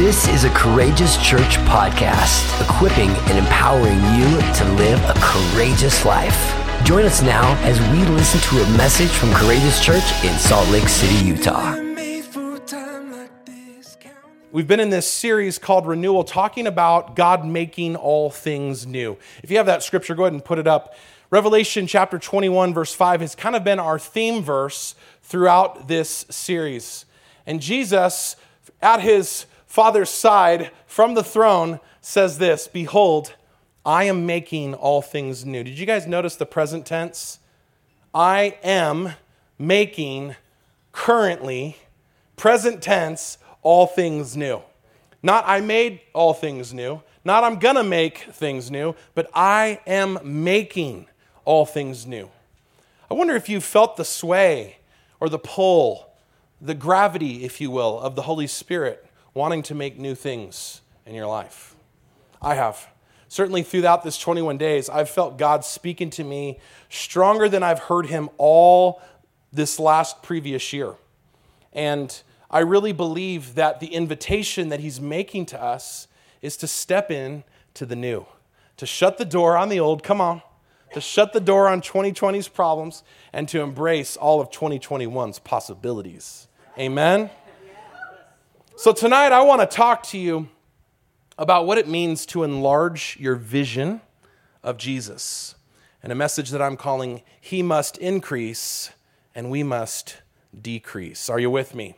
This is a Courageous Church podcast, equipping and empowering you to live a courageous life. Join us now as we listen to a message from Courageous Church in Salt Lake City, Utah. We've been in this series called Renewal, talking about God making all things new. If you have that scripture, go ahead and put it up. Revelation chapter 21, verse 5 has kind of been our theme verse throughout this series. And Jesus, at his Father's side from the throne, says this Behold, I am making all things new. Did you guys notice the present tense? I am making currently, present tense, all things new. Not I made all things new, not I'm gonna make things new, but I am making all things new. I wonder if you felt the sway or the pull, the gravity, if you will, of the Holy Spirit wanting to make new things in your life. I have. Certainly throughout this 21 days, I've felt God speaking to me stronger than I've heard Him all this last previous year. And I really believe that the invitation that He's making to us is to step in to the new, to shut the door on the old, come on, to shut the door on 2020's problems, and to embrace all of 2021's possibilities. Amen? So, tonight I want to talk to you about what it means to enlarge your vision of Jesus, and a message that I'm calling He Must Increase and We Must Decrease. Are you with me?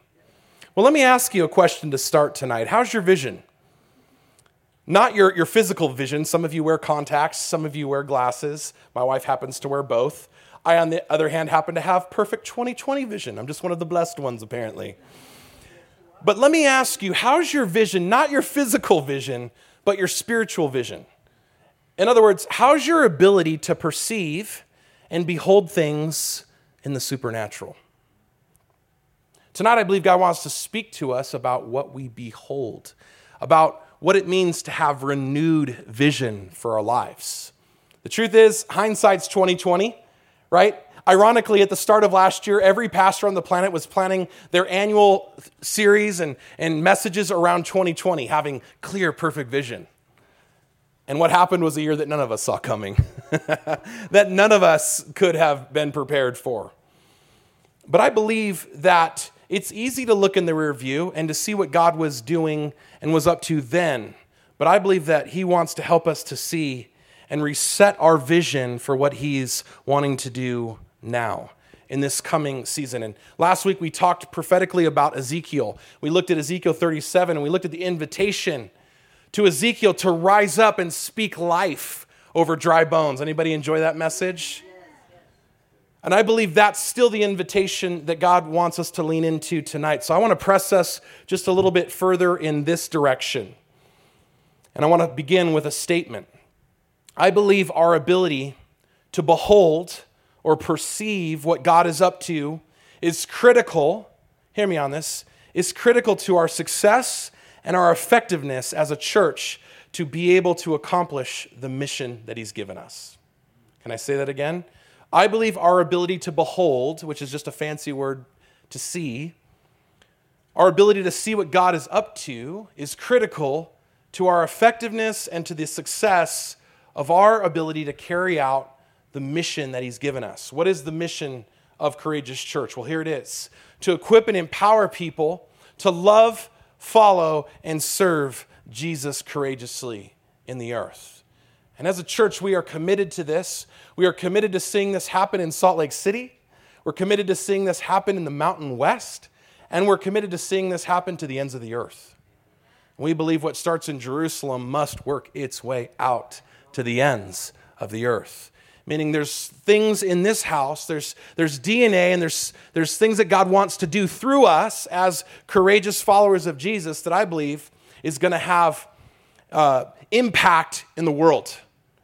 Well, let me ask you a question to start tonight. How's your vision? Not your, your physical vision. Some of you wear contacts, some of you wear glasses. My wife happens to wear both. I, on the other hand, happen to have perfect 2020 vision. I'm just one of the blessed ones, apparently. But let me ask you, how's your vision, not your physical vision, but your spiritual vision? In other words, how's your ability to perceive and behold things in the supernatural? Tonight, I believe God wants to speak to us about what we behold, about what it means to have renewed vision for our lives. The truth is, hindsight's 2020, right? Ironically, at the start of last year, every pastor on the planet was planning their annual series and, and messages around 2020, having clear, perfect vision. And what happened was a year that none of us saw coming, that none of us could have been prepared for. But I believe that it's easy to look in the rear view and to see what God was doing and was up to then. But I believe that He wants to help us to see and reset our vision for what He's wanting to do now in this coming season. And last week we talked prophetically about Ezekiel. We looked at Ezekiel 37 and we looked at the invitation to Ezekiel to rise up and speak life over dry bones. Anybody enjoy that message? And I believe that's still the invitation that God wants us to lean into tonight. So I want to press us just a little bit further in this direction. And I want to begin with a statement. I believe our ability to behold or perceive what God is up to is critical, hear me on this, is critical to our success and our effectiveness as a church to be able to accomplish the mission that He's given us. Can I say that again? I believe our ability to behold, which is just a fancy word to see, our ability to see what God is up to is critical to our effectiveness and to the success of our ability to carry out the mission that He's given us. What is the mission of Courageous Church? Well, here it is to equip and empower people to love, follow, and serve Jesus courageously in the earth. And as a church, we are committed to this. We are committed to seeing this happen in Salt Lake City. We're committed to seeing this happen in the Mountain West. And we're committed to seeing this happen to the ends of the earth. We believe what starts in Jerusalem must work its way out to the ends of the earth meaning there's things in this house there's, there's dna and there's, there's things that god wants to do through us as courageous followers of jesus that i believe is going to have uh, impact in the world.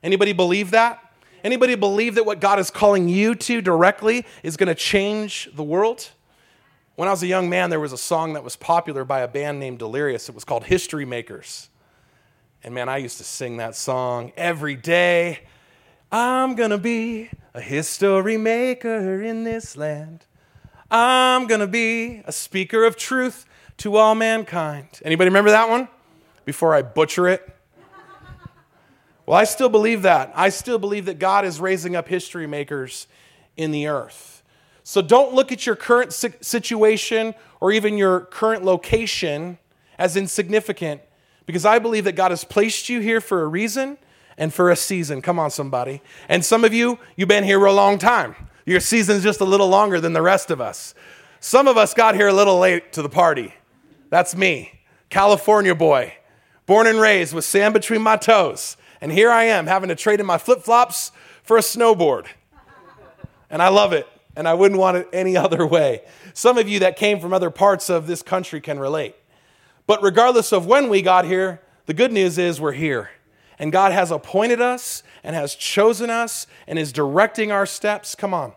Anybody believe that? Anybody believe that what god is calling you to directly is going to change the world? When i was a young man there was a song that was popular by a band named delirious. It was called history makers. And man i used to sing that song every day I'm gonna be a history maker in this land. I'm gonna be a speaker of truth to all mankind. Anybody remember that one? Before I butcher it. Well, I still believe that. I still believe that God is raising up history makers in the earth. So don't look at your current situation or even your current location as insignificant because I believe that God has placed you here for a reason and for a season. Come on, somebody. And some of you, you've been here a long time. Your season's just a little longer than the rest of us. Some of us got here a little late to the party. That's me, California boy, born and raised with sand between my toes. And here I am having to trade in my flip flops for a snowboard. And I love it. And I wouldn't want it any other way. Some of you that came from other parts of this country can relate. But regardless of when we got here, the good news is we're here. And God has appointed us and has chosen us and is directing our steps. Come on.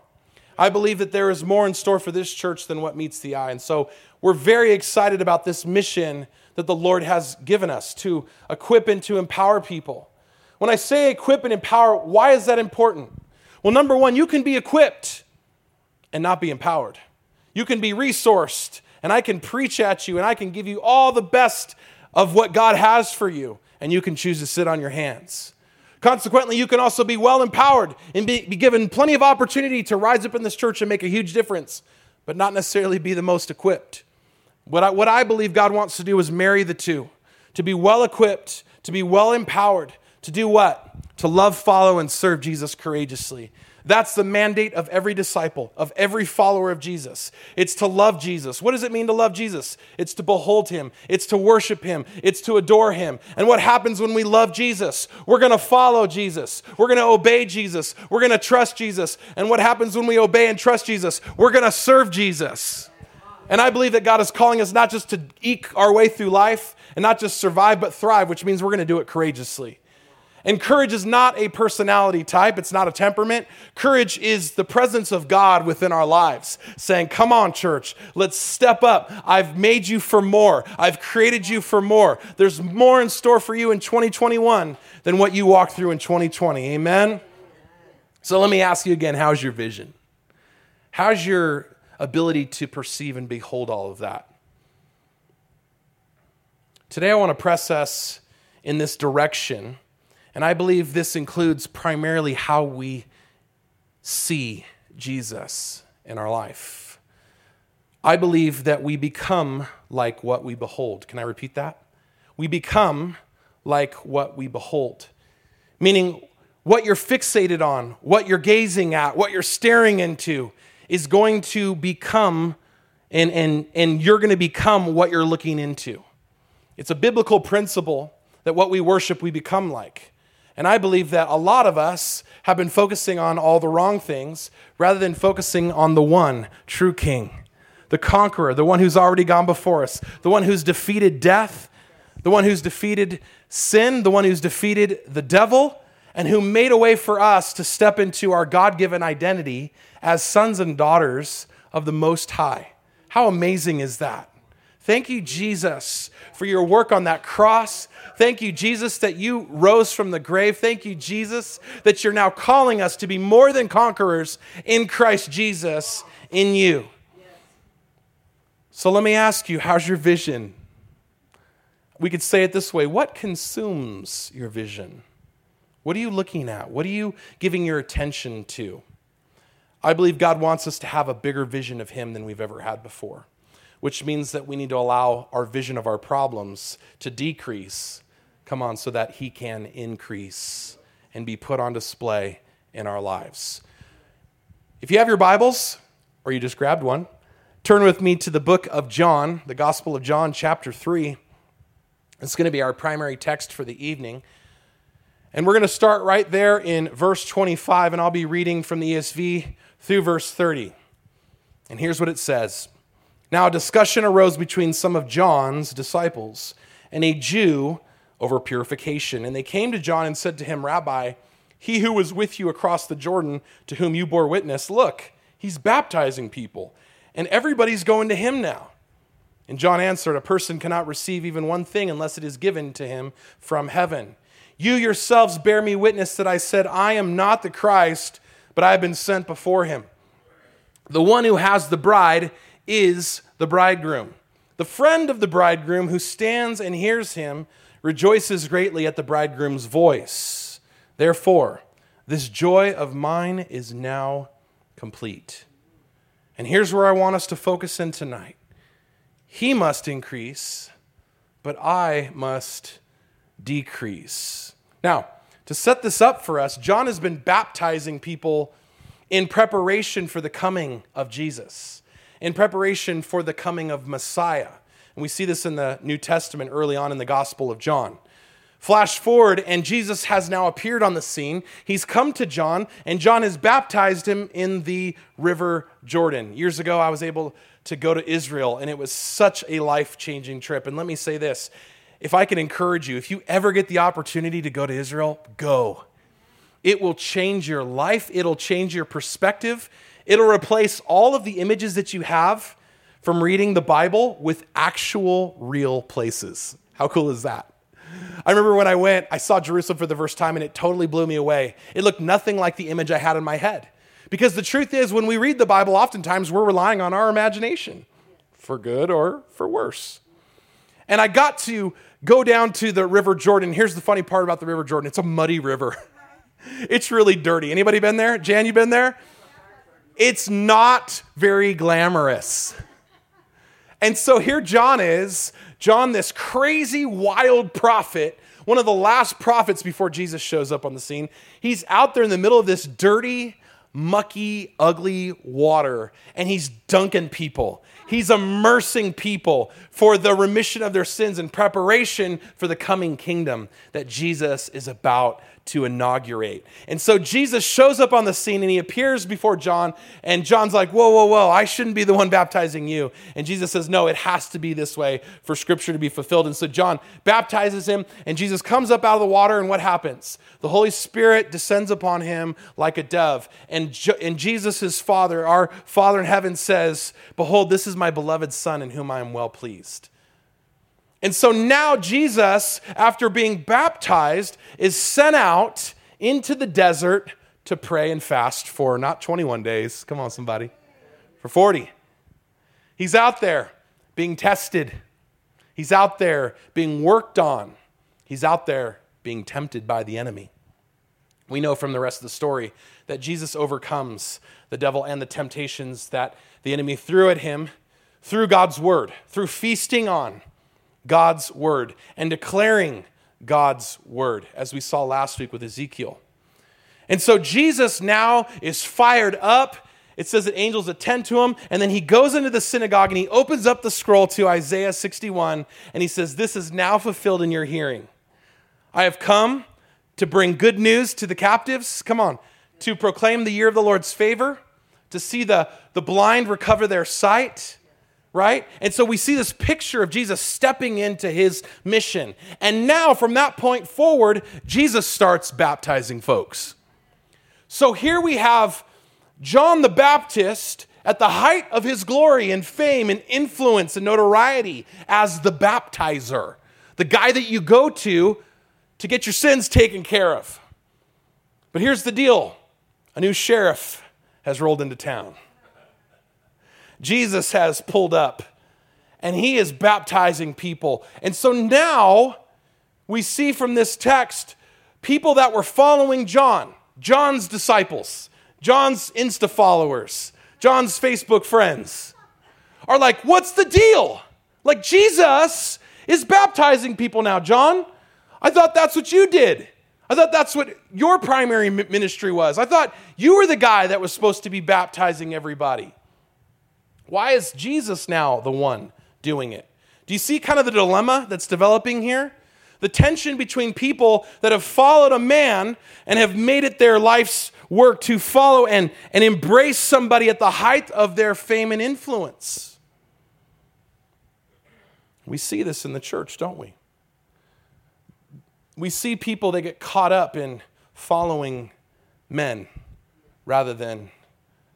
I believe that there is more in store for this church than what meets the eye. And so we're very excited about this mission that the Lord has given us to equip and to empower people. When I say equip and empower, why is that important? Well, number one, you can be equipped and not be empowered. You can be resourced, and I can preach at you, and I can give you all the best of what God has for you, and you can choose to sit on your hands. Consequently, you can also be well empowered and be, be, given plenty of opportunity to rise up in this church and make a huge difference, but not necessarily be the most equipped. What I, what I believe God wants to do is marry the two to be well equipped, to be well empowered, to do what? To love, follow, and serve Jesus courageously. That's the mandate of every disciple, of every follower of Jesus. It's to love Jesus. What does it mean to love Jesus? It's to behold him, it's to worship him, it's to adore him. And what happens when we love Jesus? We're going to follow Jesus, we're going to obey Jesus, we're going to trust Jesus. And what happens when we obey and trust Jesus? We're going to serve Jesus. And I believe that God is calling us not just to eke our way through life and not just survive, but thrive, which means we're going to do it courageously. And courage is not a personality type, it's not a temperament. Courage is the presence of God within our lives, saying, Come on, church, let's step up. I've made you for more, I've created you for more. There's more in store for you in 2021 than what you walked through in 2020. Amen? So let me ask you again how's your vision? How's your ability to perceive and behold all of that. Today, I want to press us in this direction, and I believe this includes primarily how we see Jesus in our life. I believe that we become like what we behold. Can I repeat that? We become like what we behold. Meaning, what you're fixated on, what you're gazing at, what you're staring into is going to become, and, and, and you're going to become what you're looking into. It's a biblical principle that what we worship, we become like. And I believe that a lot of us have been focusing on all the wrong things rather than focusing on the one true King, the conqueror, the one who's already gone before us, the one who's defeated death, the one who's defeated sin, the one who's defeated the devil, and who made a way for us to step into our God given identity as sons and daughters of the Most High. How amazing is that? Thank you, Jesus, for your work on that cross. Thank you, Jesus, that you rose from the grave. Thank you, Jesus, that you're now calling us to be more than conquerors in Christ Jesus in you. So let me ask you, how's your vision? We could say it this way what consumes your vision? What are you looking at? What are you giving your attention to? I believe God wants us to have a bigger vision of Him than we've ever had before, which means that we need to allow our vision of our problems to decrease, come on, so that He can increase and be put on display in our lives. If you have your Bibles, or you just grabbed one, turn with me to the book of John, the Gospel of John, chapter 3. It's going to be our primary text for the evening. And we're going to start right there in verse 25, and I'll be reading from the ESV through verse 30. And here's what it says Now a discussion arose between some of John's disciples and a Jew over purification. And they came to John and said to him, Rabbi, he who was with you across the Jordan, to whom you bore witness, look, he's baptizing people, and everybody's going to him now. And John answered, A person cannot receive even one thing unless it is given to him from heaven. You yourselves bear me witness that I said, I am not the Christ, but I have been sent before him. The one who has the bride is the bridegroom. The friend of the bridegroom who stands and hears him rejoices greatly at the bridegroom's voice. Therefore, this joy of mine is now complete. And here's where I want us to focus in tonight He must increase, but I must decrease. Now, to set this up for us, John has been baptizing people in preparation for the coming of Jesus, in preparation for the coming of Messiah. And we see this in the New Testament early on in the Gospel of John. Flash forward, and Jesus has now appeared on the scene. He's come to John, and John has baptized him in the River Jordan. Years ago, I was able to go to Israel, and it was such a life changing trip. And let me say this if I can encourage you, if you ever get the opportunity to go to Israel, go. It will change your life, it'll change your perspective, it'll replace all of the images that you have from reading the Bible with actual real places. How cool is that? I remember when I went, I saw Jerusalem for the first time and it totally blew me away. It looked nothing like the image I had in my head. Because the truth is, when we read the Bible, oftentimes we're relying on our imagination, for good or for worse. And I got to go down to the River Jordan. Here's the funny part about the River Jordan it's a muddy river. it's really dirty. Anybody been there? Jan, you been there? It's not very glamorous. And so here John is, John, this crazy, wild prophet, one of the last prophets before Jesus shows up on the scene. He's out there in the middle of this dirty, mucky, ugly water, and he's dunking people. He's immersing people for the remission of their sins in preparation for the coming kingdom that Jesus is about to inaugurate. And so Jesus shows up on the scene and he appears before John, and John's like, Whoa, whoa, whoa, I shouldn't be the one baptizing you. And Jesus says, No, it has to be this way for scripture to be fulfilled. And so John baptizes him, and Jesus comes up out of the water, and what happens? The Holy Spirit descends upon him like a dove. And, and Jesus, his Father, our Father in heaven, says, Behold, this is my beloved Son in whom I am well pleased. And so now Jesus, after being baptized, is sent out into the desert to pray and fast for not 21 days. Come on, somebody. For 40. He's out there being tested. He's out there being worked on. He's out there being tempted by the enemy. We know from the rest of the story that Jesus overcomes the devil and the temptations that the enemy threw at him through God's word, through feasting on God's word and declaring God's word, as we saw last week with Ezekiel. And so Jesus now is fired up. It says that angels attend to him, and then he goes into the synagogue and he opens up the scroll to Isaiah 61, and he says, This is now fulfilled in your hearing. I have come to bring good news to the captives. Come on, to proclaim the year of the Lord's favor, to see the, the blind recover their sight right? And so we see this picture of Jesus stepping into his mission. And now, from that point forward, Jesus starts baptizing folks. So here we have John the Baptist at the height of his glory and fame and influence and notoriety as the baptizer, the guy that you go to to get your sins taken care of. But here's the deal a new sheriff has rolled into town. Jesus has pulled up and he is baptizing people. And so now we see from this text people that were following John, John's disciples, John's Insta followers, John's Facebook friends are like, What's the deal? Like, Jesus is baptizing people now, John. I thought that's what you did. I thought that's what your primary ministry was. I thought you were the guy that was supposed to be baptizing everybody. Why is Jesus now the one doing it? Do you see kind of the dilemma that's developing here? The tension between people that have followed a man and have made it their life's work to follow and, and embrace somebody at the height of their fame and influence. We see this in the church, don't we? We see people that get caught up in following men rather than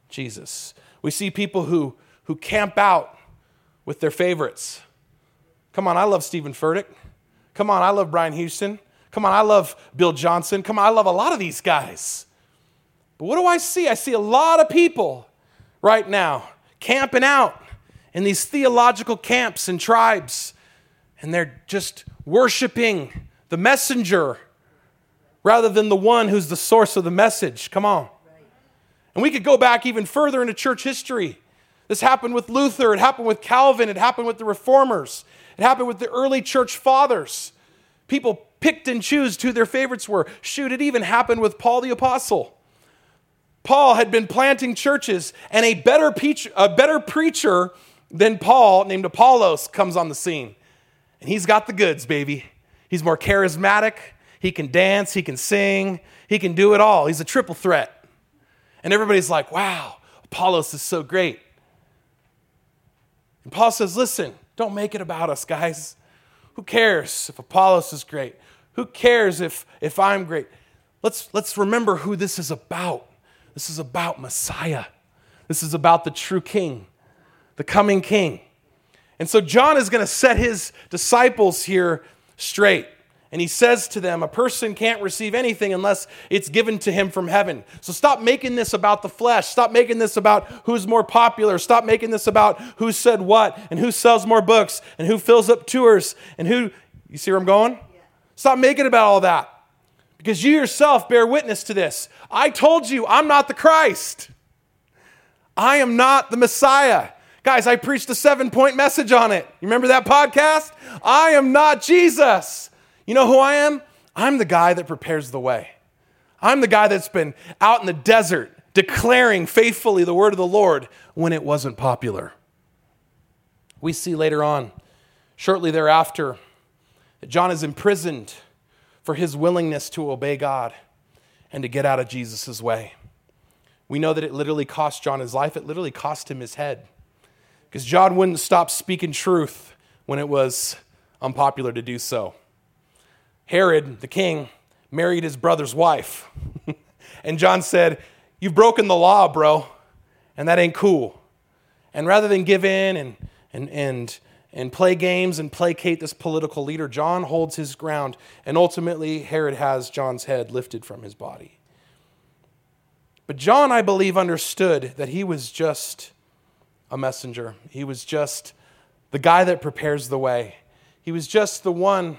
Jesus. We see people who who camp out with their favorites. Come on, I love Stephen Furtick. Come on, I love Brian Houston. Come on, I love Bill Johnson. Come on, I love a lot of these guys. But what do I see? I see a lot of people right now camping out in these theological camps and tribes, and they're just worshiping the messenger rather than the one who's the source of the message. Come on. And we could go back even further into church history. This happened with Luther, it happened with Calvin, it happened with the reformers, it happened with the early church fathers. People picked and chose who their favorites were. Shoot, it even happened with Paul the Apostle. Paul had been planting churches, and a better, a better preacher than Paul, named Apollos, comes on the scene. And he's got the goods, baby. He's more charismatic. He can dance. He can sing. He can do it all. He's a triple threat. And everybody's like, wow, Apollos is so great. And Paul says, listen, don't make it about us, guys. Who cares if Apollos is great? Who cares if, if I'm great? Let's, let's remember who this is about. This is about Messiah. This is about the true king, the coming king. And so John is going to set his disciples here straight. And he says to them, A person can't receive anything unless it's given to him from heaven. So stop making this about the flesh. Stop making this about who's more popular. Stop making this about who said what and who sells more books and who fills up tours and who. You see where I'm going? Stop making about all that because you yourself bear witness to this. I told you I'm not the Christ. I am not the Messiah. Guys, I preached a seven point message on it. You remember that podcast? I am not Jesus. You know who I am? I'm the guy that prepares the way. I'm the guy that's been out in the desert declaring faithfully the word of the Lord when it wasn't popular. We see later on, shortly thereafter, that John is imprisoned for his willingness to obey God and to get out of Jesus' way. We know that it literally cost John his life, it literally cost him his head. Because John wouldn't stop speaking truth when it was unpopular to do so. Herod, the king, married his brother's wife. and John said, You've broken the law, bro, and that ain't cool. And rather than give in and, and, and and play games and placate this political leader. John holds his ground, and ultimately, Herod has John's head lifted from his body. But John, I believe, understood that he was just a messenger. He was just the guy that prepares the way. He was just the one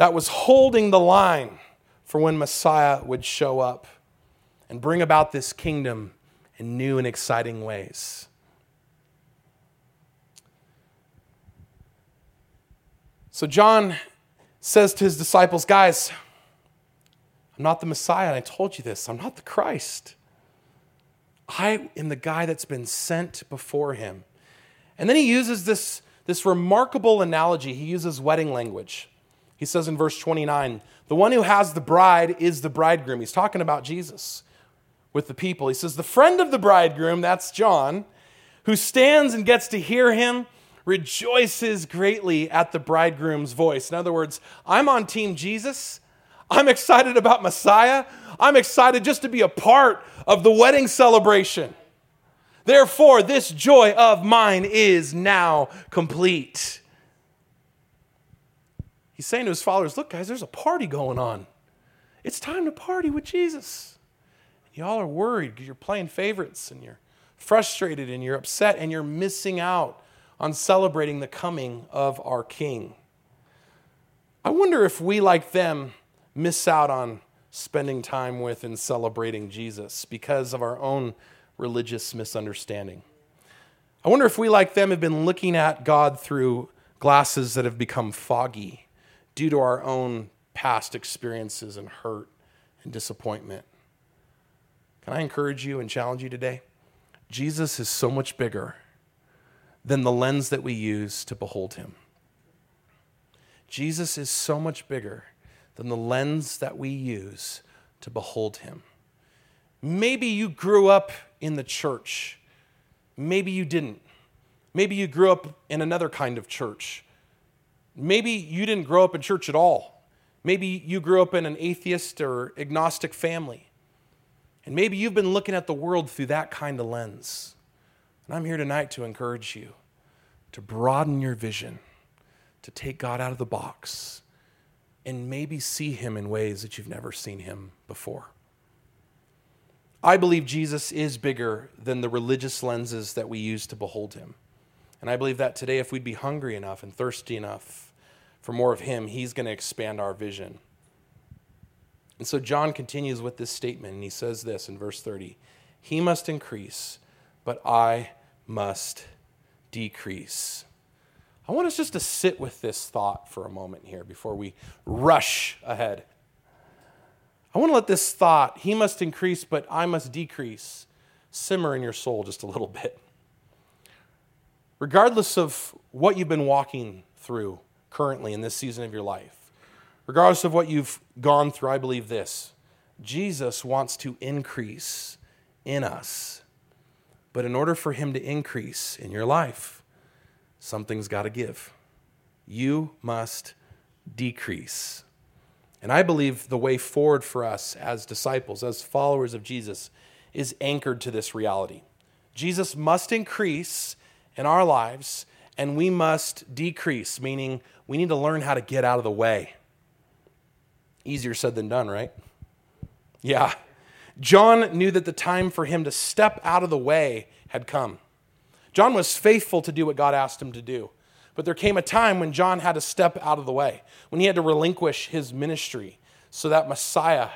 that was holding the line for when Messiah would show up and bring about this kingdom in new and exciting ways. So John says to his disciples, Guys, I'm not the Messiah, I told you this. I'm not the Christ. I am the guy that's been sent before him. And then he uses this, this remarkable analogy. He uses wedding language. He says in verse 29, the one who has the bride is the bridegroom. He's talking about Jesus with the people. He says, the friend of the bridegroom, that's John, who stands and gets to hear him rejoices greatly at the bridegroom's voice. In other words, I'm on Team Jesus. I'm excited about Messiah. I'm excited just to be a part of the wedding celebration. Therefore, this joy of mine is now complete. He's saying to his followers, Look, guys, there's a party going on. It's time to party with Jesus. Y'all are worried because you're playing favorites and you're frustrated and you're upset and you're missing out on celebrating the coming of our King. I wonder if we, like them, miss out on spending time with and celebrating Jesus because of our own religious misunderstanding. I wonder if we, like them, have been looking at God through glasses that have become foggy due to our own past experiences and hurt and disappointment. Can I encourage you and challenge you today? Jesus is so much bigger than the lens that we use to behold him. Jesus is so much bigger than the lens that we use to behold him. Maybe you grew up in the church. Maybe you didn't. Maybe you grew up in another kind of church. Maybe you didn't grow up in church at all. Maybe you grew up in an atheist or agnostic family. And maybe you've been looking at the world through that kind of lens. And I'm here tonight to encourage you to broaden your vision, to take God out of the box, and maybe see Him in ways that you've never seen Him before. I believe Jesus is bigger than the religious lenses that we use to behold Him. And I believe that today, if we'd be hungry enough and thirsty enough for more of Him, He's going to expand our vision. And so John continues with this statement, and he says this in verse 30 He must increase, but I must decrease. I want us just to sit with this thought for a moment here before we rush ahead. I want to let this thought, he must increase, but I must decrease, simmer in your soul just a little bit. Regardless of what you've been walking through currently in this season of your life, regardless of what you've gone through, I believe this Jesus wants to increase in us. But in order for him to increase in your life, something's got to give. You must decrease. And I believe the way forward for us as disciples, as followers of Jesus, is anchored to this reality. Jesus must increase in our lives, and we must decrease, meaning we need to learn how to get out of the way. Easier said than done, right? Yeah. John knew that the time for him to step out of the way had come. John was faithful to do what God asked him to do. But there came a time when John had to step out of the way, when he had to relinquish his ministry so that Messiah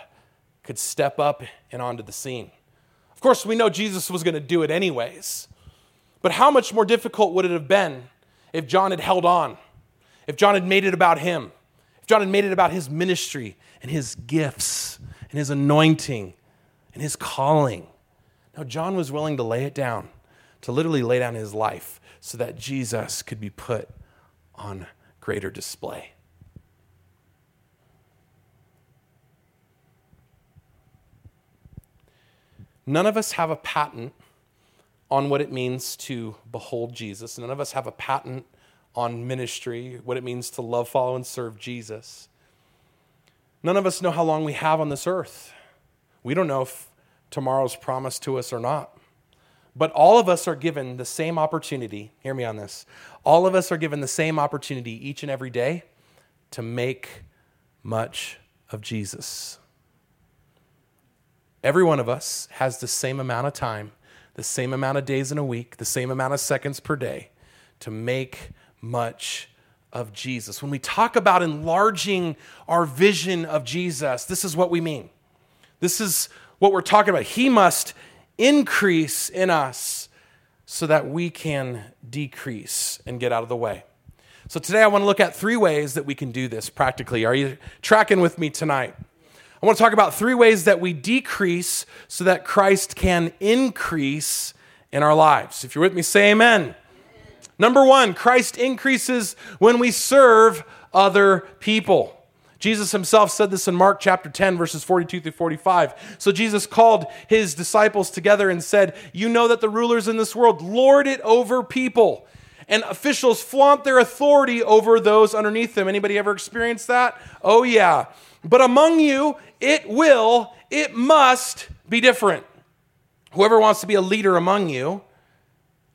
could step up and onto the scene. Of course, we know Jesus was going to do it anyways. But how much more difficult would it have been if John had held on? If John had made it about him? If John had made it about his ministry and his gifts and his anointing and his calling? No, John was willing to lay it down, to literally lay down his life so that Jesus could be put on greater display. None of us have a patent on what it means to behold Jesus. None of us have a patent on ministry, what it means to love, follow, and serve Jesus. None of us know how long we have on this earth. We don't know if tomorrow's promised to us or not. But all of us are given the same opportunity. Hear me on this. All of us are given the same opportunity each and every day to make much of Jesus. Every one of us has the same amount of time, the same amount of days in a week, the same amount of seconds per day to make much of Jesus. When we talk about enlarging our vision of Jesus, this is what we mean. This is what we're talking about. He must increase in us so that we can decrease and get out of the way. So, today I want to look at three ways that we can do this practically. Are you tracking with me tonight? I want to talk about three ways that we decrease so that Christ can increase in our lives. If you're with me, say amen. Number one, Christ increases when we serve other people. Jesus himself said this in Mark chapter 10, verses 42 through 45. So Jesus called his disciples together and said, You know that the rulers in this world lord it over people, and officials flaunt their authority over those underneath them. Anybody ever experienced that? Oh, yeah. But among you, it will, it must be different. Whoever wants to be a leader among you,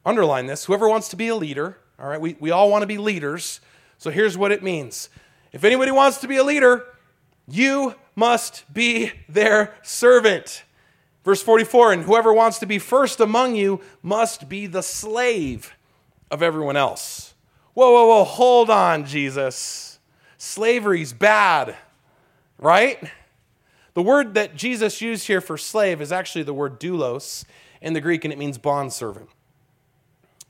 underline this, whoever wants to be a leader, all right, we, we all want to be leaders. So here's what it means if anybody wants to be a leader, you must be their servant. Verse 44 And whoever wants to be first among you must be the slave of everyone else. Whoa, whoa, whoa, hold on, Jesus. Slavery's bad, right? The word that Jesus used here for slave is actually the word doulos in the Greek, and it means bondservant.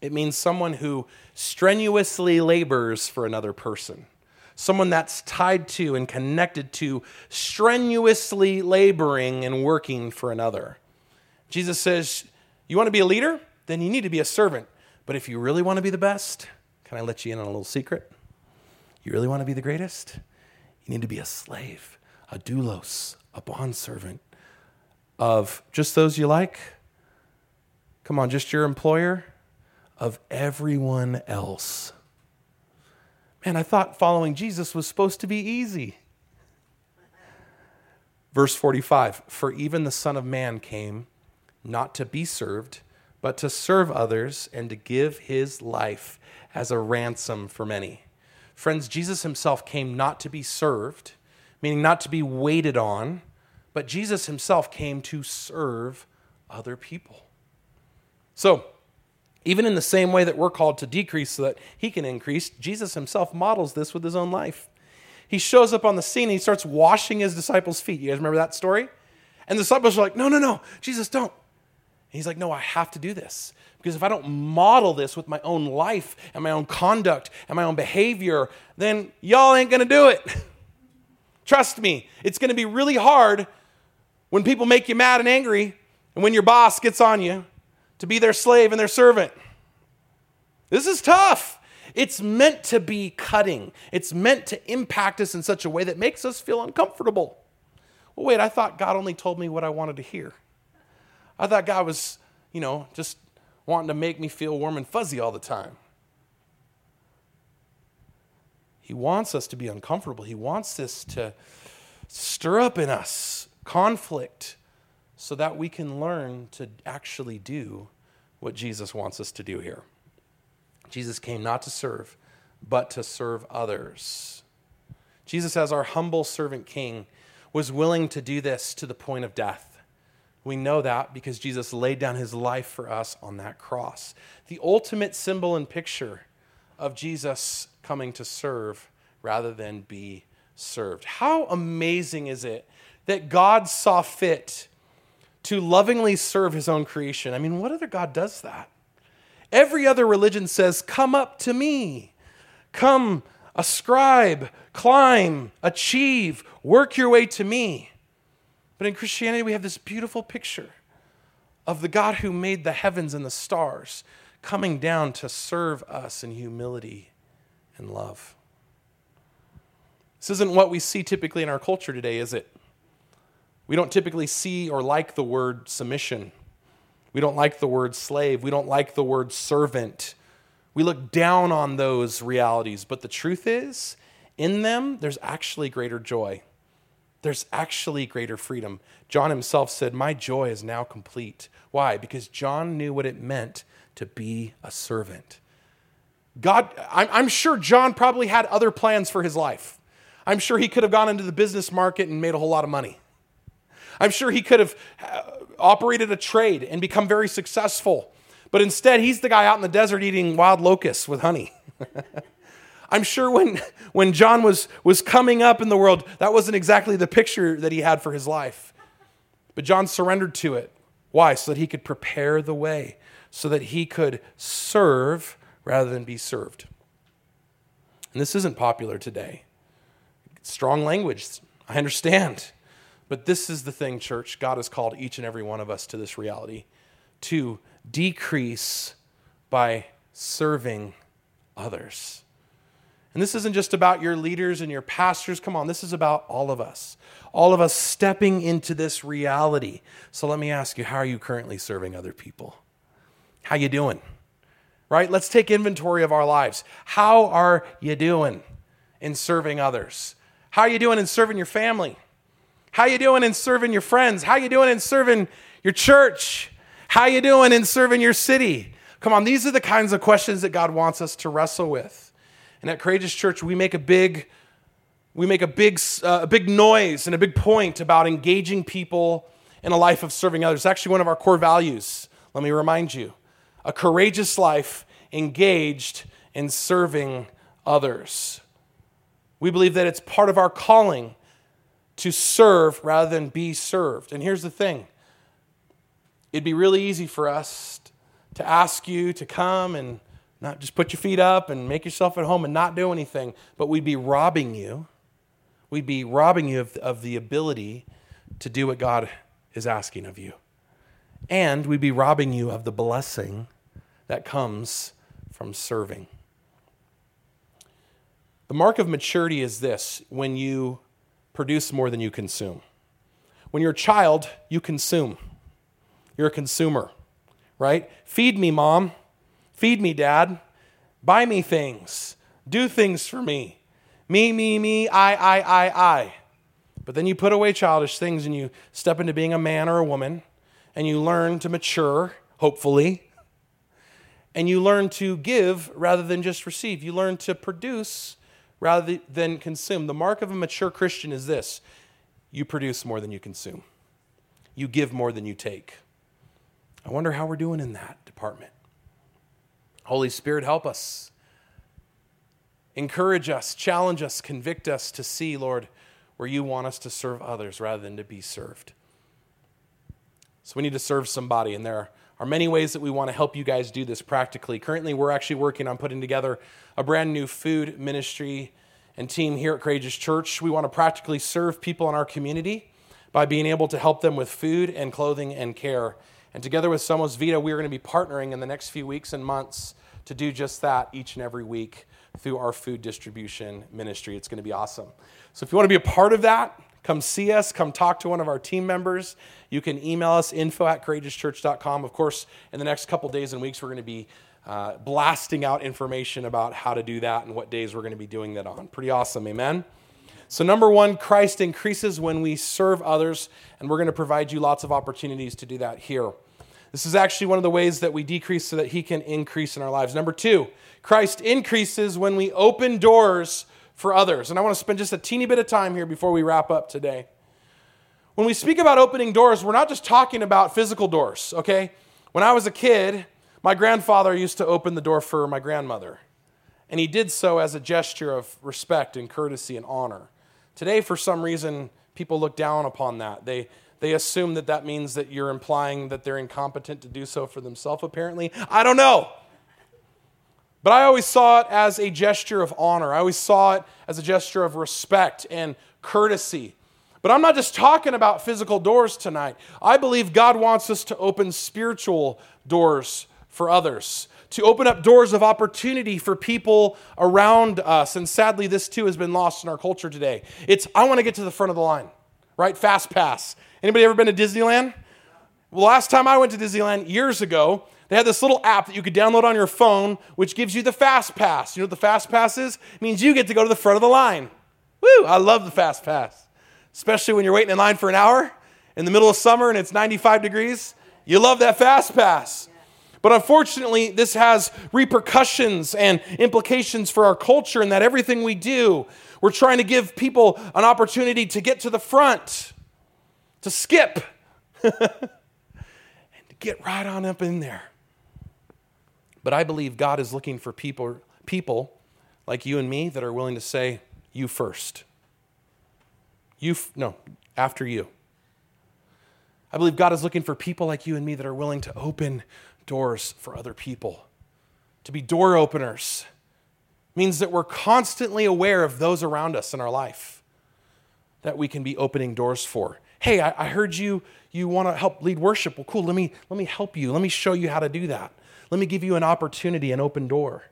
It means someone who strenuously labors for another person someone that's tied to and connected to strenuously laboring and working for another. Jesus says, You want to be a leader? Then you need to be a servant. But if you really want to be the best, can I let you in on a little secret? You really want to be the greatest? You need to be a slave, a doulos, a bondservant of just those you like. Come on, just your employer, of everyone else. Man, I thought following Jesus was supposed to be easy. Verse 45 For even the Son of Man came not to be served, but to serve others and to give his life as a ransom for many. Friends, Jesus himself came not to be served, meaning not to be waited on, but Jesus himself came to serve other people. So, Even in the same way that we're called to decrease so that he can increase, Jesus himself models this with his own life. He shows up on the scene and he starts washing his disciples' feet. You guys remember that story? And the disciples are like, No, no, no, Jesus, don't. And he's like, No, I have to do this. Because if I don't model this with my own life and my own conduct and my own behavior, then y'all ain't gonna do it. Trust me, it's gonna be really hard when people make you mad and angry and when your boss gets on you to be their slave and their servant. This is tough. It's meant to be cutting, it's meant to impact us in such a way that makes us feel uncomfortable. Well, wait, I thought God only told me what I wanted to hear. I thought God was, you know, just wanting to make me feel warm and fuzzy all the time. He wants us to be uncomfortable. He wants this to stir up in us conflict so that we can learn to actually do what Jesus wants us to do here. Jesus came not to serve, but to serve others. Jesus, as our humble servant king, was willing to do this to the point of death. We know that because Jesus laid down his life for us on that cross. The ultimate symbol and picture of Jesus coming to serve rather than be served. How amazing is it that God saw fit to lovingly serve his own creation? I mean, what other God does that? Every other religion says, Come up to me. Come, ascribe, climb, achieve, work your way to me. But in Christianity, we have this beautiful picture of the God who made the heavens and the stars coming down to serve us in humility and love. This isn't what we see typically in our culture today, is it? We don't typically see or like the word submission. We don't like the word slave. We don't like the word servant. We look down on those realities. But the truth is, in them, there's actually greater joy there's actually greater freedom. John himself said, My joy is now complete. Why? Because John knew what it meant to be a servant. God, I'm sure John probably had other plans for his life. I'm sure he could have gone into the business market and made a whole lot of money. I'm sure he could have uh, operated a trade and become very successful. But instead, he's the guy out in the desert eating wild locusts with honey. I'm sure when, when John was, was coming up in the world, that wasn't exactly the picture that he had for his life. But John surrendered to it. Why? So that he could prepare the way, so that he could serve rather than be served. And this isn't popular today. Strong language, I understand. But this is the thing, church. God has called each and every one of us to this reality to decrease by serving others. And this isn't just about your leaders and your pastors. Come on, this is about all of us. All of us stepping into this reality. So let me ask you, how are you currently serving other people? How you doing? Right? Let's take inventory of our lives. How are you doing in serving others? How are you doing in serving your family? How you doing in serving your friends? How you doing in serving your church? How you doing in serving your city? Come on, these are the kinds of questions that God wants us to wrestle with. And at Courageous Church, we make a big, we make a big, uh, a big noise and a big point about engaging people in a life of serving others. It's actually one of our core values. Let me remind you a courageous life engaged in serving others. We believe that it's part of our calling to serve rather than be served. And here's the thing it'd be really easy for us to ask you to come and not just put your feet up and make yourself at home and not do anything, but we'd be robbing you. We'd be robbing you of, of the ability to do what God is asking of you. And we'd be robbing you of the blessing that comes from serving. The mark of maturity is this when you produce more than you consume. When you're a child, you consume. You're a consumer, right? Feed me, mom. Feed me, Dad. Buy me things. Do things for me. Me, me, me, I, I, I, I. But then you put away childish things and you step into being a man or a woman and you learn to mature, hopefully. And you learn to give rather than just receive. You learn to produce rather than consume. The mark of a mature Christian is this you produce more than you consume, you give more than you take. I wonder how we're doing in that department. Holy Spirit, help us. Encourage us, challenge us, convict us to see, Lord, where you want us to serve others rather than to be served. So we need to serve somebody, and there are many ways that we want to help you guys do this practically. Currently, we're actually working on putting together a brand new food ministry and team here at Courageous Church. We want to practically serve people in our community by being able to help them with food and clothing and care. And together with Somos Vita, we are going to be partnering in the next few weeks and months to do just that each and every week through our food distribution ministry. It's going to be awesome. So if you want to be a part of that, come see us, come talk to one of our team members. You can email us info at courageouschurch.com. Of course, in the next couple days and weeks, we're going to be uh, blasting out information about how to do that and what days we're going to be doing that on. Pretty awesome, amen? So, number one, Christ increases when we serve others, and we're going to provide you lots of opportunities to do that here. This is actually one of the ways that we decrease so that He can increase in our lives. Number two, Christ increases when we open doors for others. And I want to spend just a teeny bit of time here before we wrap up today. When we speak about opening doors, we're not just talking about physical doors, okay? When I was a kid, my grandfather used to open the door for my grandmother, and he did so as a gesture of respect and courtesy and honor. Today, for some reason, people look down upon that. They, they assume that that means that you're implying that they're incompetent to do so for themselves, apparently. I don't know. But I always saw it as a gesture of honor. I always saw it as a gesture of respect and courtesy. But I'm not just talking about physical doors tonight. I believe God wants us to open spiritual doors for others, to open up doors of opportunity for people around us. And sadly, this too has been lost in our culture today. It's, I want to get to the front of the line, right? Fast pass. Anybody ever been to Disneyland? Well, last time I went to Disneyland years ago, they had this little app that you could download on your phone, which gives you the Fast Pass. You know what the Fast Pass is? It means you get to go to the front of the line. Woo! I love the Fast Pass, especially when you're waiting in line for an hour in the middle of summer and it's 95 degrees. You love that Fast Pass. But unfortunately, this has repercussions and implications for our culture, and that everything we do, we're trying to give people an opportunity to get to the front, to skip, and to get right on up in there. But I believe God is looking for people, people like you and me that are willing to say, You first. You, f- no, after you. I believe God is looking for people like you and me that are willing to open doors for other people. To be door openers means that we're constantly aware of those around us in our life that we can be opening doors for. Hey, I, I heard you you want to help lead worship. Well, cool. Let me let me help you. Let me show you how to do that. Let me give you an opportunity, an open door.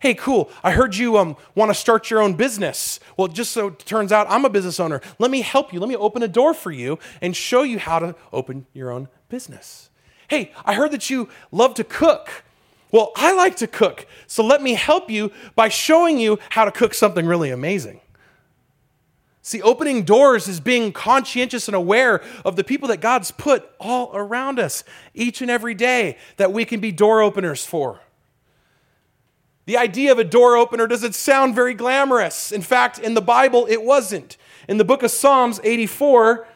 Hey, cool. I heard you um, want to start your own business. Well, just so it turns out I'm a business owner. Let me help you. Let me open a door for you and show you how to open your own business. Hey, I heard that you love to cook. Well, I like to cook. So let me help you by showing you how to cook something really amazing. See, opening doors is being conscientious and aware of the people that God's put all around us each and every day that we can be door openers for. The idea of a door opener doesn't sound very glamorous. In fact, in the Bible, it wasn't. In the book of Psalms 84,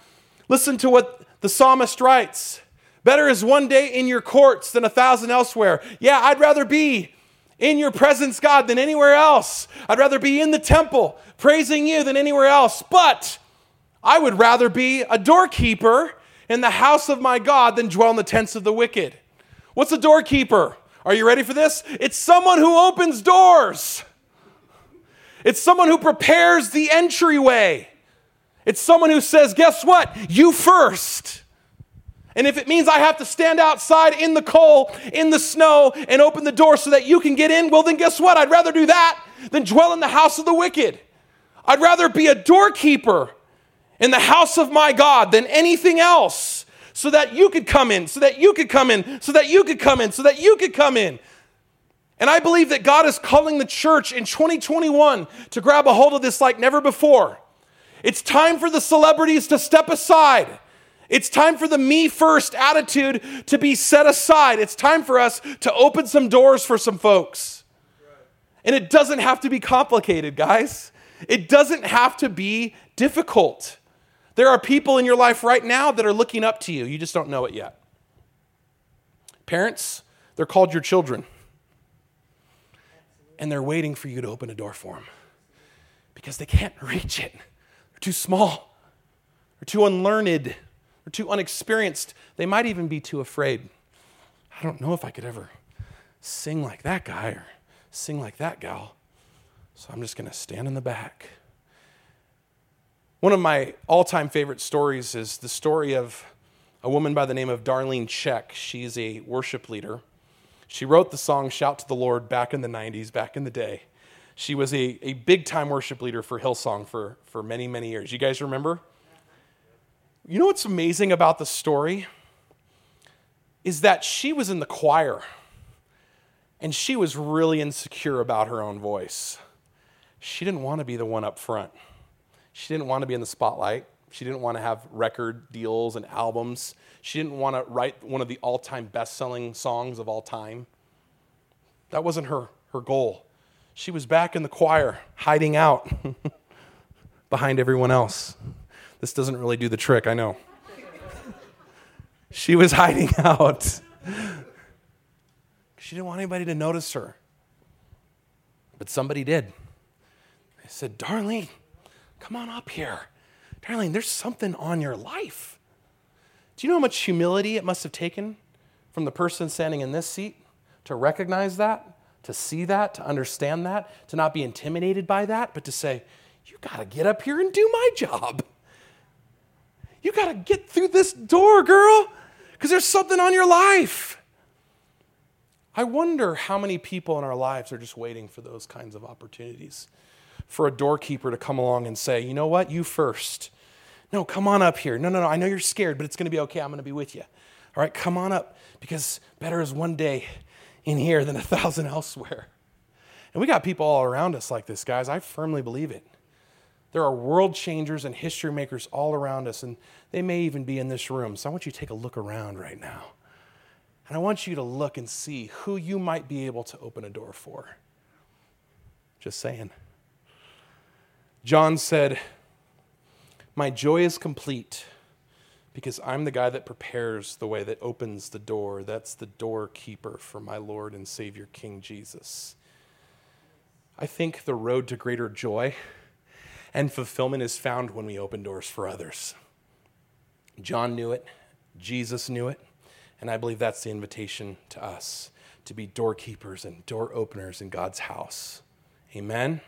listen to what the psalmist writes Better is one day in your courts than a thousand elsewhere. Yeah, I'd rather be in your presence, God, than anywhere else. I'd rather be in the temple praising you than anywhere else. But I would rather be a doorkeeper in the house of my God than dwell in the tents of the wicked. What's a doorkeeper? Are you ready for this? It's someone who opens doors. It's someone who prepares the entryway. It's someone who says, Guess what? You first. And if it means I have to stand outside in the cold, in the snow, and open the door so that you can get in, well, then guess what? I'd rather do that than dwell in the house of the wicked. I'd rather be a doorkeeper in the house of my God than anything else so that you could come in, so that you could come in, so that you could come in, so that you could come in. And I believe that God is calling the church in 2021 to grab a hold of this like never before. It's time for the celebrities to step aside it's time for the me first attitude to be set aside. It's time for us to open some doors for some folks. And it doesn't have to be complicated, guys. It doesn't have to be difficult. There are people in your life right now that are looking up to you. You just don't know it yet. Parents, they're called your children. and they're waiting for you to open a door for them because they can't reach it. They're too small, they're too unlearned, they're too unexperienced. They might even be too afraid. I don't know if I could ever sing like that guy or sing like that gal. So I'm just going to stand in the back. One of my all time favorite stories is the story of a woman by the name of Darlene Zschech. She's a worship leader. She wrote the song Shout to the Lord back in the 90s, back in the day. She was a, a big time worship leader for Hillsong for, for many, many years. You guys remember? You know what's amazing about the story? Is that she was in the choir and she was really insecure about her own voice. She didn't want to be the one up front. She didn't want to be in the spotlight. She didn't want to have record deals and albums. She didn't want to write one of the all time best selling songs of all time. That wasn't her, her goal. She was back in the choir, hiding out behind everyone else. This doesn't really do the trick, I know. she was hiding out. She didn't want anybody to notice her. But somebody did. They said, Darlene, Come on up here. Darlene, there's something on your life. Do you know how much humility it must have taken from the person standing in this seat to recognize that, to see that, to understand that, to not be intimidated by that, but to say, You got to get up here and do my job. You got to get through this door, girl, because there's something on your life. I wonder how many people in our lives are just waiting for those kinds of opportunities for a doorkeeper to come along and say, you know what, you first. No, come on up here. No, no, no, I know you're scared, but it's going to be okay. I'm going to be with you. All right, come on up because better is one day in here than a thousand elsewhere. And we got people all around us like this, guys. I firmly believe it. There are world changers and history makers all around us, and they may even be in this room. So I want you to take a look around right now. And I want you to look and see who you might be able to open a door for. Just saying. John said, My joy is complete because I'm the guy that prepares the way, that opens the door. That's the doorkeeper for my Lord and Savior, King Jesus. I think the road to greater joy and fulfillment is found when we open doors for others. John knew it, Jesus knew it, and I believe that's the invitation to us to be doorkeepers and door openers in God's house. Amen.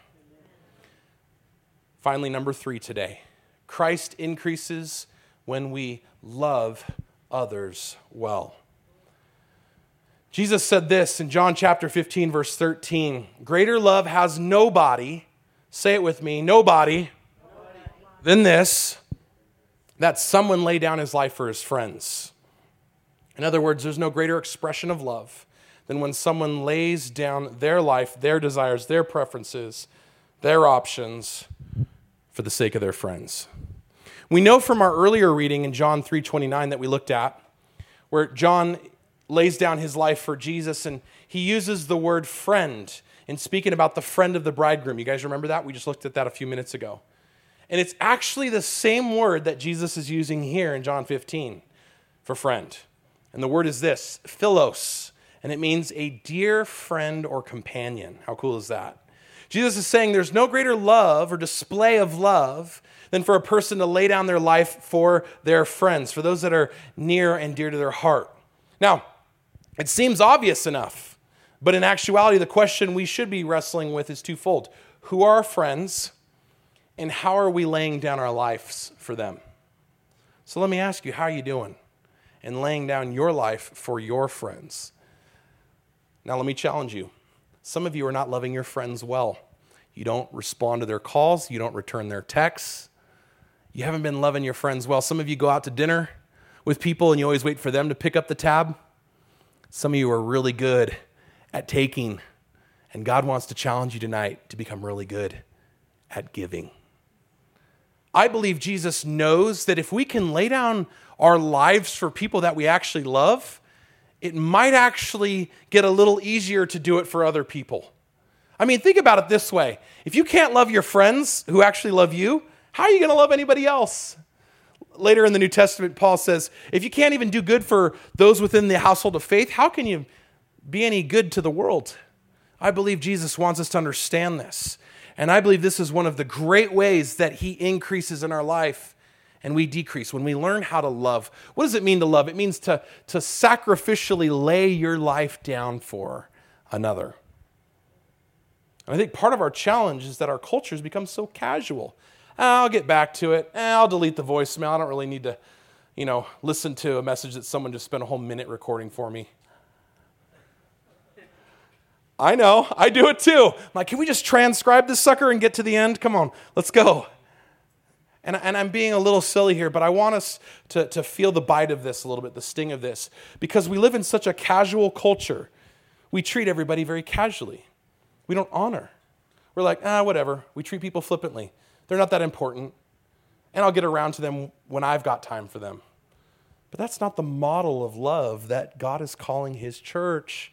Finally, number three today Christ increases when we love others well. Jesus said this in John chapter 15, verse 13 Greater love has nobody, say it with me, nobody, nobody. than this, that someone lay down his life for his friends. In other words, there's no greater expression of love than when someone lays down their life, their desires, their preferences, their options for the sake of their friends. We know from our earlier reading in John 3:29 that we looked at where John lays down his life for Jesus and he uses the word friend in speaking about the friend of the bridegroom. You guys remember that? We just looked at that a few minutes ago. And it's actually the same word that Jesus is using here in John 15 for friend. And the word is this, philos, and it means a dear friend or companion. How cool is that? Jesus is saying there's no greater love or display of love than for a person to lay down their life for their friends, for those that are near and dear to their heart. Now, it seems obvious enough, but in actuality, the question we should be wrestling with is twofold Who are our friends, and how are we laying down our lives for them? So let me ask you, how are you doing in laying down your life for your friends? Now, let me challenge you. Some of you are not loving your friends well. You don't respond to their calls, you don't return their texts. You haven't been loving your friends well. Some of you go out to dinner with people and you always wait for them to pick up the tab. Some of you are really good at taking, and God wants to challenge you tonight to become really good at giving. I believe Jesus knows that if we can lay down our lives for people that we actually love, it might actually get a little easier to do it for other people. I mean, think about it this way if you can't love your friends who actually love you, how are you going to love anybody else? Later in the New Testament, Paul says, if you can't even do good for those within the household of faith, how can you be any good to the world? I believe Jesus wants us to understand this. And I believe this is one of the great ways that He increases in our life and we decrease. When we learn how to love, what does it mean to love? It means to, to sacrificially lay your life down for another. And I think part of our challenge is that our culture has become so casual. Ah, I'll get back to it. Ah, I'll delete the voicemail. I don't really need to, you know, listen to a message that someone just spent a whole minute recording for me. I know, I do it too. I'm like, can we just transcribe this sucker and get to the end? Come on, let's go. And, and I'm being a little silly here, but I want us to, to feel the bite of this a little bit, the sting of this, because we live in such a casual culture. We treat everybody very casually. We don't honor. We're like, ah, whatever. We treat people flippantly. They're not that important. And I'll get around to them when I've got time for them. But that's not the model of love that God is calling His church,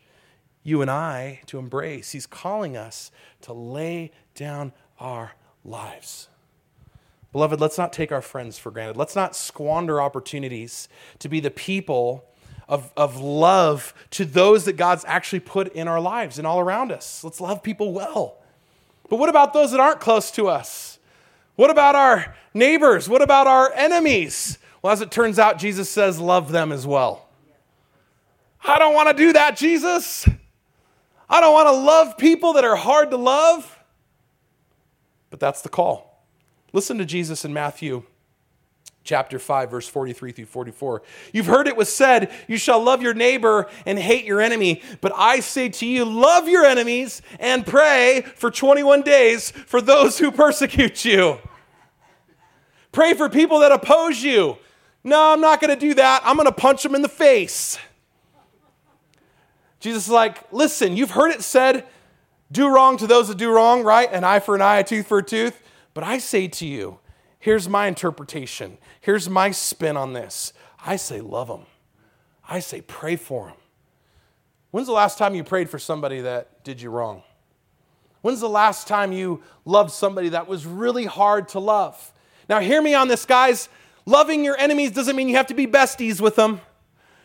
you and I, to embrace. He's calling us to lay down our lives. Beloved, let's not take our friends for granted. Let's not squander opportunities to be the people of, of love to those that God's actually put in our lives and all around us. Let's love people well. But what about those that aren't close to us? What about our neighbors? What about our enemies? Well, as it turns out, Jesus says, love them as well. I don't want to do that, Jesus. I don't want to love people that are hard to love. But that's the call. Listen to Jesus in Matthew chapter 5 verse 43 through 44 you've heard it was said you shall love your neighbor and hate your enemy. But i say to you love your enemies and pray for 21 days for those who persecute you. Pray for people that oppose you. No i'm not going to do that. I'm going to punch them in the face jesus is like listen you've heard it said do wrong to those that do wrong right an eye for an eye a tooth for a tooth but I say to you, here's my interpretation. Here's my spin on this. I say, love them. I say, pray for them. When's the last time you prayed for somebody that did you wrong? When's the last time you loved somebody that was really hard to love? Now, hear me on this, guys. Loving your enemies doesn't mean you have to be besties with them,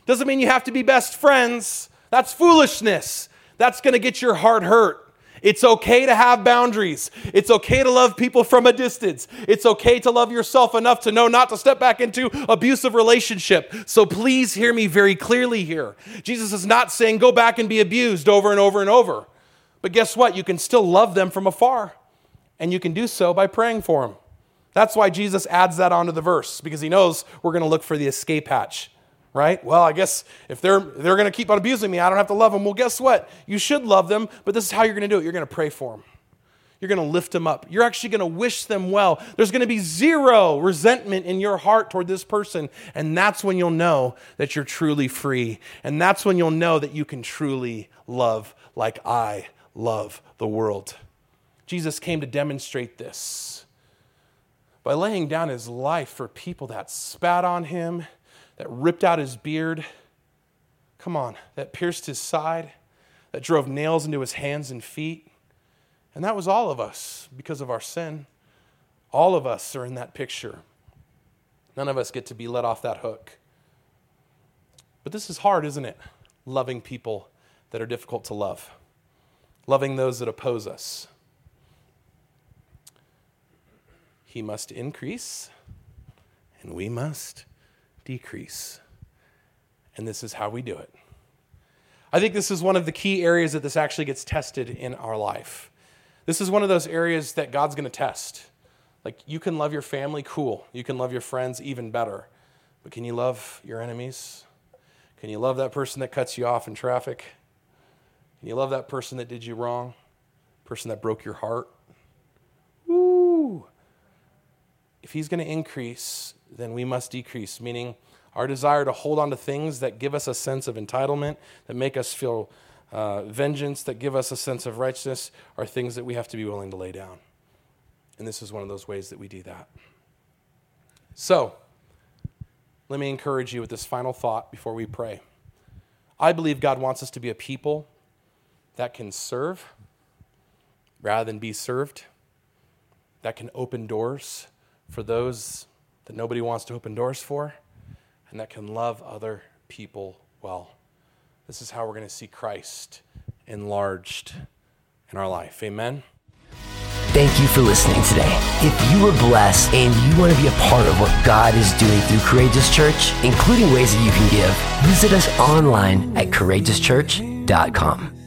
doesn't mean you have to be best friends. That's foolishness. That's going to get your heart hurt. It's okay to have boundaries. It's okay to love people from a distance. It's okay to love yourself enough to know not to step back into abusive relationship. So please hear me very clearly here. Jesus is not saying go back and be abused over and over and over. But guess what? You can still love them from afar. And you can do so by praying for them. That's why Jesus adds that onto the verse because he knows we're going to look for the escape hatch right? Well, I guess if they're they're going to keep on abusing me, I don't have to love them. Well, guess what? You should love them, but this is how you're going to do it. You're going to pray for them. You're going to lift them up. You're actually going to wish them well. There's going to be zero resentment in your heart toward this person, and that's when you'll know that you're truly free. And that's when you'll know that you can truly love like I love the world. Jesus came to demonstrate this by laying down his life for people that spat on him that ripped out his beard. Come on, that pierced his side, that drove nails into his hands and feet. And that was all of us because of our sin. All of us are in that picture. None of us get to be let off that hook. But this is hard, isn't it? Loving people that are difficult to love, loving those that oppose us. He must increase, and we must decrease. And this is how we do it. I think this is one of the key areas that this actually gets tested in our life. This is one of those areas that God's going to test. Like, you can love your family, cool. You can love your friends, even better. But can you love your enemies? Can you love that person that cuts you off in traffic? Can you love that person that did you wrong? Person that broke your heart? Woo! If he's going to increase, then we must decrease, meaning our desire to hold on to things that give us a sense of entitlement, that make us feel uh, vengeance, that give us a sense of righteousness, are things that we have to be willing to lay down. And this is one of those ways that we do that. So, let me encourage you with this final thought before we pray. I believe God wants us to be a people that can serve rather than be served, that can open doors for those that nobody wants to open doors for, and that can love other people well. This is how we're going to see Christ enlarged in our life. Amen. Thank you for listening today. If you were blessed and you want to be a part of what God is doing through Courageous Church, including ways that you can give, visit us online at courageouschurch.com.